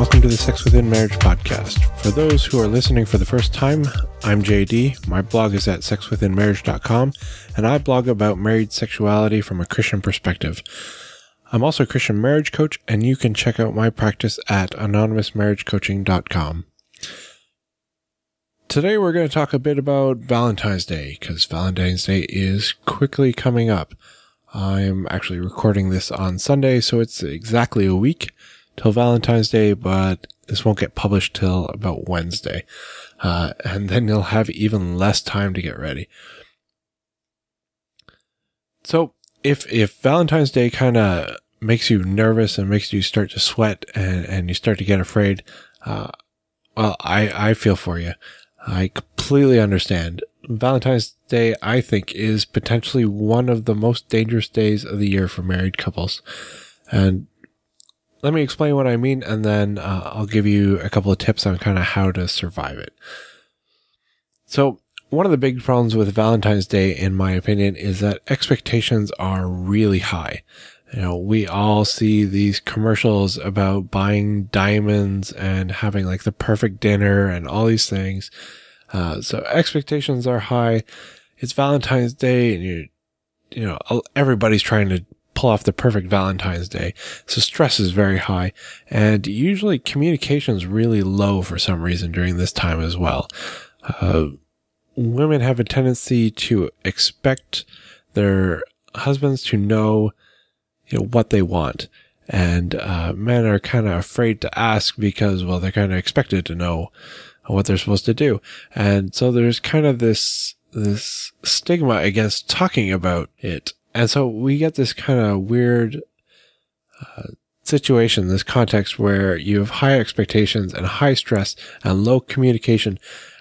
welcome to the Sex Within Marriage podcast. For those who are listening for the first time, I'm JD. My blog is at sexwithinmarriage.com, and I blog about married sexuality from a Christian perspective. I'm also a Christian marriage coach, and you can check out my practice at anonymousmarriagecoaching.com. Today we're going to talk a bit about Valentine's Day, because Valentine's Day is quickly coming up. I'm actually recording this on Sunday, so it's exactly a week till Valentine's Day, but this won't get published till about Wednesday. Uh, and then you'll have even less time to get ready. So if, if Valentine's Day kind of makes you nervous and makes you start to sweat and, and you start to get afraid, uh, well, I, I feel for you. I completely understand. Valentine's Day, I think, is potentially one of the most dangerous days of the year for married couples. And let me explain what I mean, and then uh, I'll give you a couple of tips on kind of how to survive it. So, one of the big problems with Valentine's Day, in my opinion, is that expectations are really high. You know, we all see these commercials about buying diamonds and having like the perfect dinner and all these things. Uh, so expectations are high. It's Valentine's Day and you, you know, everybody's trying to pull off the perfect Valentine's Day. So stress is very high and usually communication is really low for some reason during this time as well. Uh, women have a tendency to expect their husbands to know, you know, what they want. And, uh, men are kind of afraid to ask because, well, they're kind of expected to know what they're supposed to do. And so there's kind of this, this stigma against talking about it. And so we get this kind of weird uh, situation, this context where you have high expectations and high stress and low communication.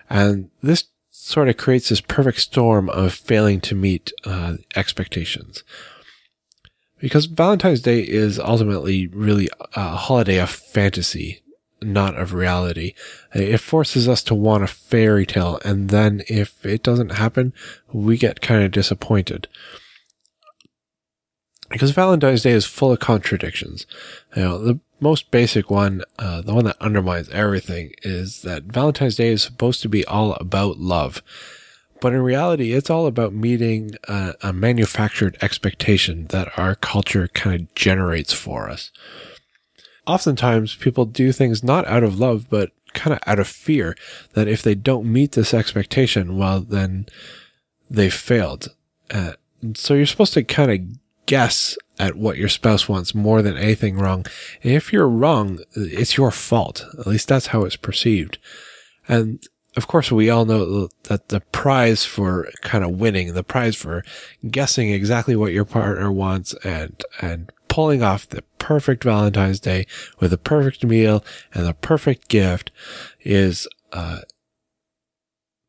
And this sort of creates this perfect storm of failing to meet uh, expectations. Because Valentine's Day is ultimately really a holiday of fantasy, not of reality. It forces us to want a fairy tale. And then if it doesn't happen, we get kind of disappointed because Valentine's Day is full of contradictions. You know, the most basic one, uh, the one that undermines everything is that Valentine's Day is supposed to be all about love. But in reality, it's all about meeting a, a manufactured expectation that our culture kind of generates for us. Oftentimes, people do things not out of love, but kind of out of fear that if they don't meet this expectation, well, then they failed. Uh, so you're supposed to kind of guess at what your spouse wants more than anything wrong. And if you're wrong, it's your fault. At least that's how it's perceived. And of course, we all know that the prize for kind of winning, the prize for guessing exactly what your partner wants and, and pulling off the perfect Valentine's Day with the perfect meal and the perfect gift is, uh,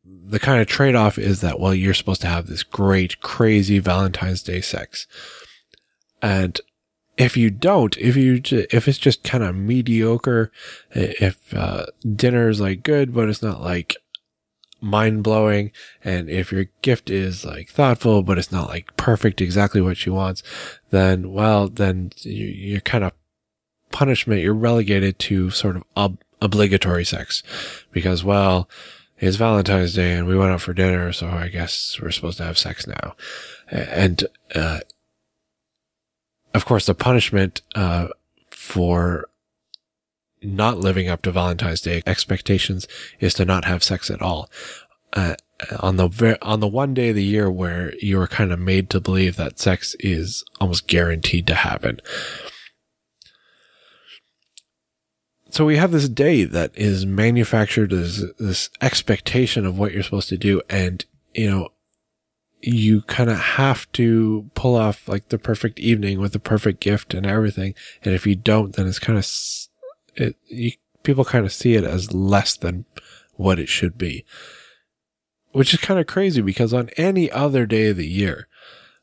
the kind of trade off is that, well, you're supposed to have this great, crazy Valentine's Day sex. And if you don't, if you, if it's just kind of mediocre, if, uh, dinner is like good, but it's not like mind blowing. And if your gift is like thoughtful, but it's not like perfect, exactly what she wants, then, well, then you're kind of punishment. You're relegated to sort of ob- obligatory sex because, well, it's Valentine's Day and we went out for dinner. So I guess we're supposed to have sex now. And, uh, of course, the punishment uh, for not living up to Valentine's Day expectations is to not have sex at all. Uh, on the ver- on the one day of the year where you are kind of made to believe that sex is almost guaranteed to happen. So we have this day that is manufactured as this expectation of what you're supposed to do, and you know you kind of have to pull off like the perfect evening with the perfect gift and everything. And if you don't, then it's kind of, it, you, people kind of see it as less than what it should be, which is kind of crazy because on any other day of the year,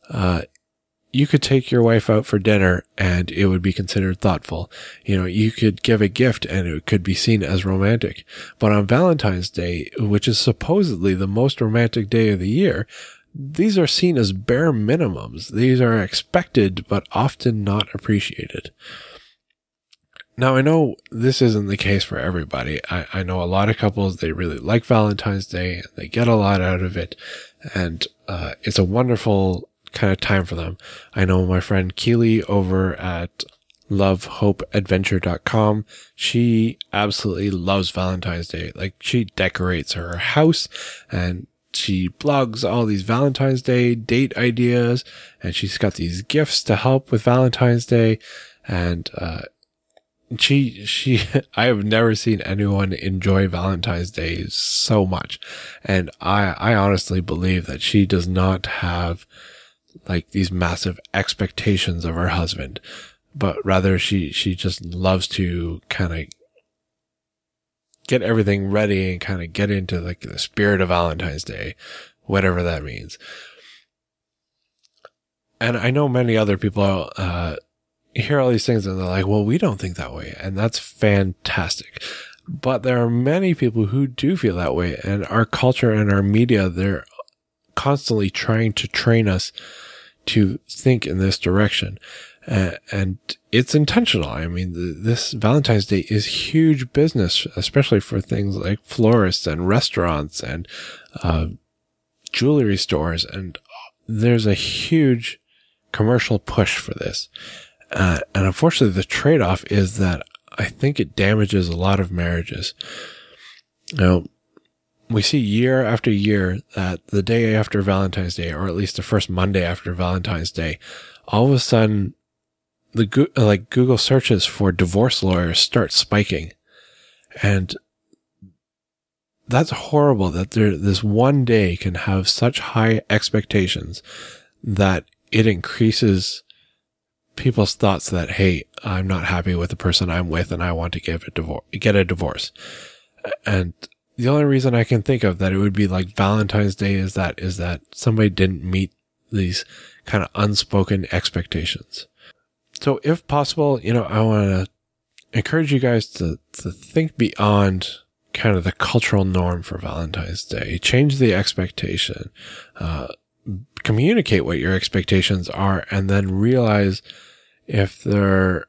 uh, you could take your wife out for dinner and it would be considered thoughtful. You know, you could give a gift and it could be seen as romantic. But on Valentine's Day, which is supposedly the most romantic day of the year, these are seen as bare minimums. These are expected, but often not appreciated. Now, I know this isn't the case for everybody. I, I know a lot of couples, they really like Valentine's Day. They get a lot out of it. And uh, it's a wonderful kind of time for them. I know my friend Keely over at lovehopeadventure.com. She absolutely loves Valentine's Day. Like she decorates her house and she blogs all these Valentine's Day date ideas and she's got these gifts to help with Valentine's Day. And, uh, she, she, I have never seen anyone enjoy Valentine's Day so much. And I, I honestly believe that she does not have like these massive expectations of her husband, but rather she, she just loves to kind of get everything ready and kind of get into like the spirit of Valentine's Day, whatever that means. And I know many other people, uh, hear all these things and they're like, well, we don't think that way. And that's fantastic. But there are many people who do feel that way. And our culture and our media, they're constantly trying to train us to think in this direction. Uh, and it's intentional. I mean, this Valentine's Day is huge business, especially for things like florists and restaurants and uh, jewelry stores. And there's a huge commercial push for this. Uh, and unfortunately, the trade off is that I think it damages a lot of marriages. Now, we see year after year that the day after Valentine's Day, or at least the first Monday after Valentine's Day, all of a sudden, the uh, like Google searches for divorce lawyers start spiking, and that's horrible. That there, this one day can have such high expectations that it increases people's thoughts that, hey, I'm not happy with the person I'm with and I want to give a divorce, get a divorce. And the only reason I can think of that it would be like Valentine's Day is that, is that somebody didn't meet these kind of unspoken expectations. So if possible, you know, I want to encourage you guys to, to think beyond kind of the cultural norm for Valentine's Day. Change the expectation. Uh, communicate what your expectations are and then realize if they're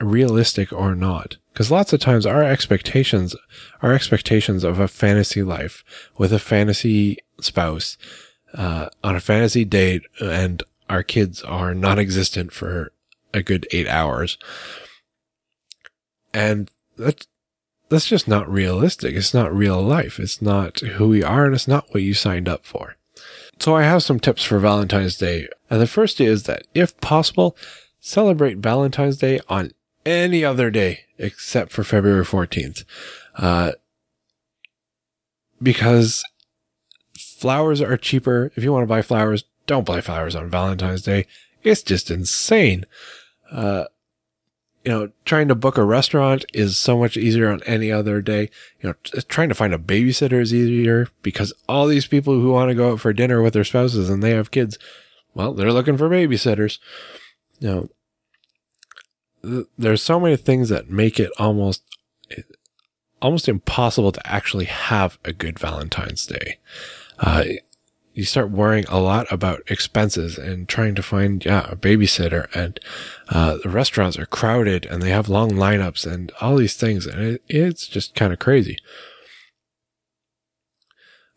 realistic or not. Because lots of times our expectations, our expectations of a fantasy life with a fantasy spouse, uh, on a fantasy date and our kids are non-existent for a good eight hours. And that's, that's just not realistic. It's not real life. It's not who we are and it's not what you signed up for. So I have some tips for Valentine's Day. And the first is that if possible, celebrate Valentine's Day on any other day except for February 14th. Uh, because flowers are cheaper. If you want to buy flowers, don't buy flowers on Valentine's Day. It's just insane. Uh, you know, trying to book a restaurant is so much easier on any other day. You know, trying to find a babysitter is easier because all these people who want to go out for dinner with their spouses and they have kids, well, they're looking for babysitters. You know, there's so many things that make it almost almost impossible to actually have a good Valentine's Day. Uh, you start worrying a lot about expenses and trying to find yeah a babysitter and uh, the restaurants are crowded and they have long lineups and all these things and it, it's just kind of crazy.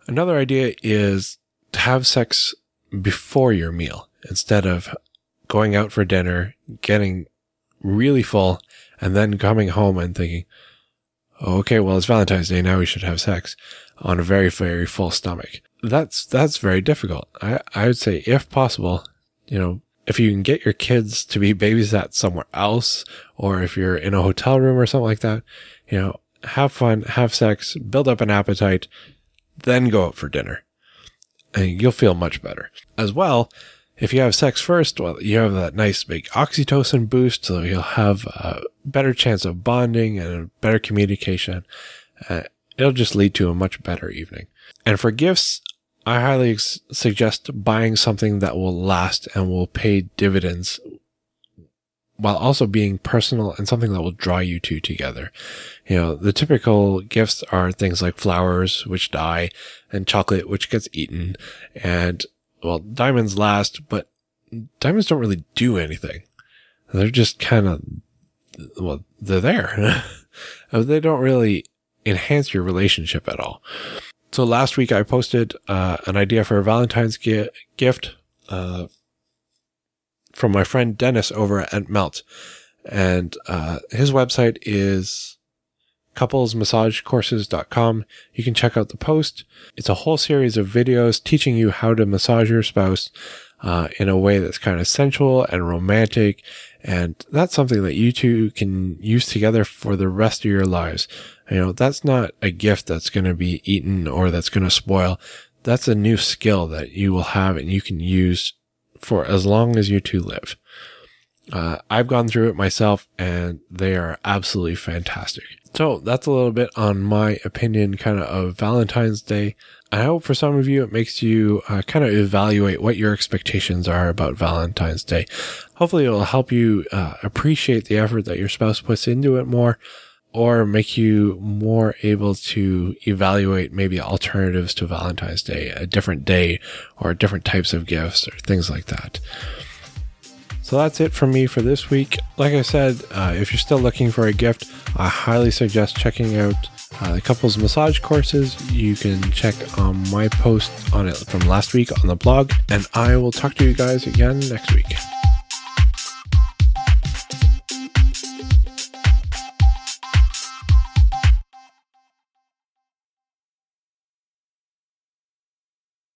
Another idea is to have sex before your meal instead of going out for dinner, getting really full, and then coming home and thinking, okay, well, it's Valentine's Day. Now we should have sex on a very, very full stomach. That's, that's very difficult. I, I would say if possible, you know, if you can get your kids to be babysat somewhere else, or if you're in a hotel room or something like that, you know, have fun, have sex, build up an appetite, then go out for dinner. And you'll feel much better. As well, if you have sex first, well, you have that nice big oxytocin boost, so you'll have a better chance of bonding and better communication. Uh, it'll just lead to a much better evening. And for gifts, I highly ex- suggest buying something that will last and will pay dividends while also being personal and something that will draw you two together. You know, the typical gifts are things like flowers, which die, and chocolate, which gets eaten, and well, diamonds last, but diamonds don't really do anything. They're just kind of well, they're there. they don't really enhance your relationship at all. So last week I posted uh, an idea for a Valentine's gi- gift uh, from my friend Dennis over at Melt. And uh, his website is couplesmassagecourses.com. You can check out the post. It's a whole series of videos teaching you how to massage your spouse uh, in a way that's kind of sensual and romantic. And that's something that you two can use together for the rest of your lives. You know, that's not a gift that's going to be eaten or that's going to spoil. That's a new skill that you will have and you can use for as long as you two live. Uh, I've gone through it myself and they are absolutely fantastic. So that's a little bit on my opinion kind of of Valentine's Day. I hope for some of you it makes you uh, kind of evaluate what your expectations are about Valentine's Day. Hopefully it will help you uh, appreciate the effort that your spouse puts into it more or make you more able to evaluate maybe alternatives to Valentine's Day, a different day or different types of gifts or things like that. So that's it from me for this week. Like I said, uh, if you're still looking for a gift, I highly suggest checking out uh, the couples massage courses. You can check on my post on it from last week on the blog, and I will talk to you guys again next week.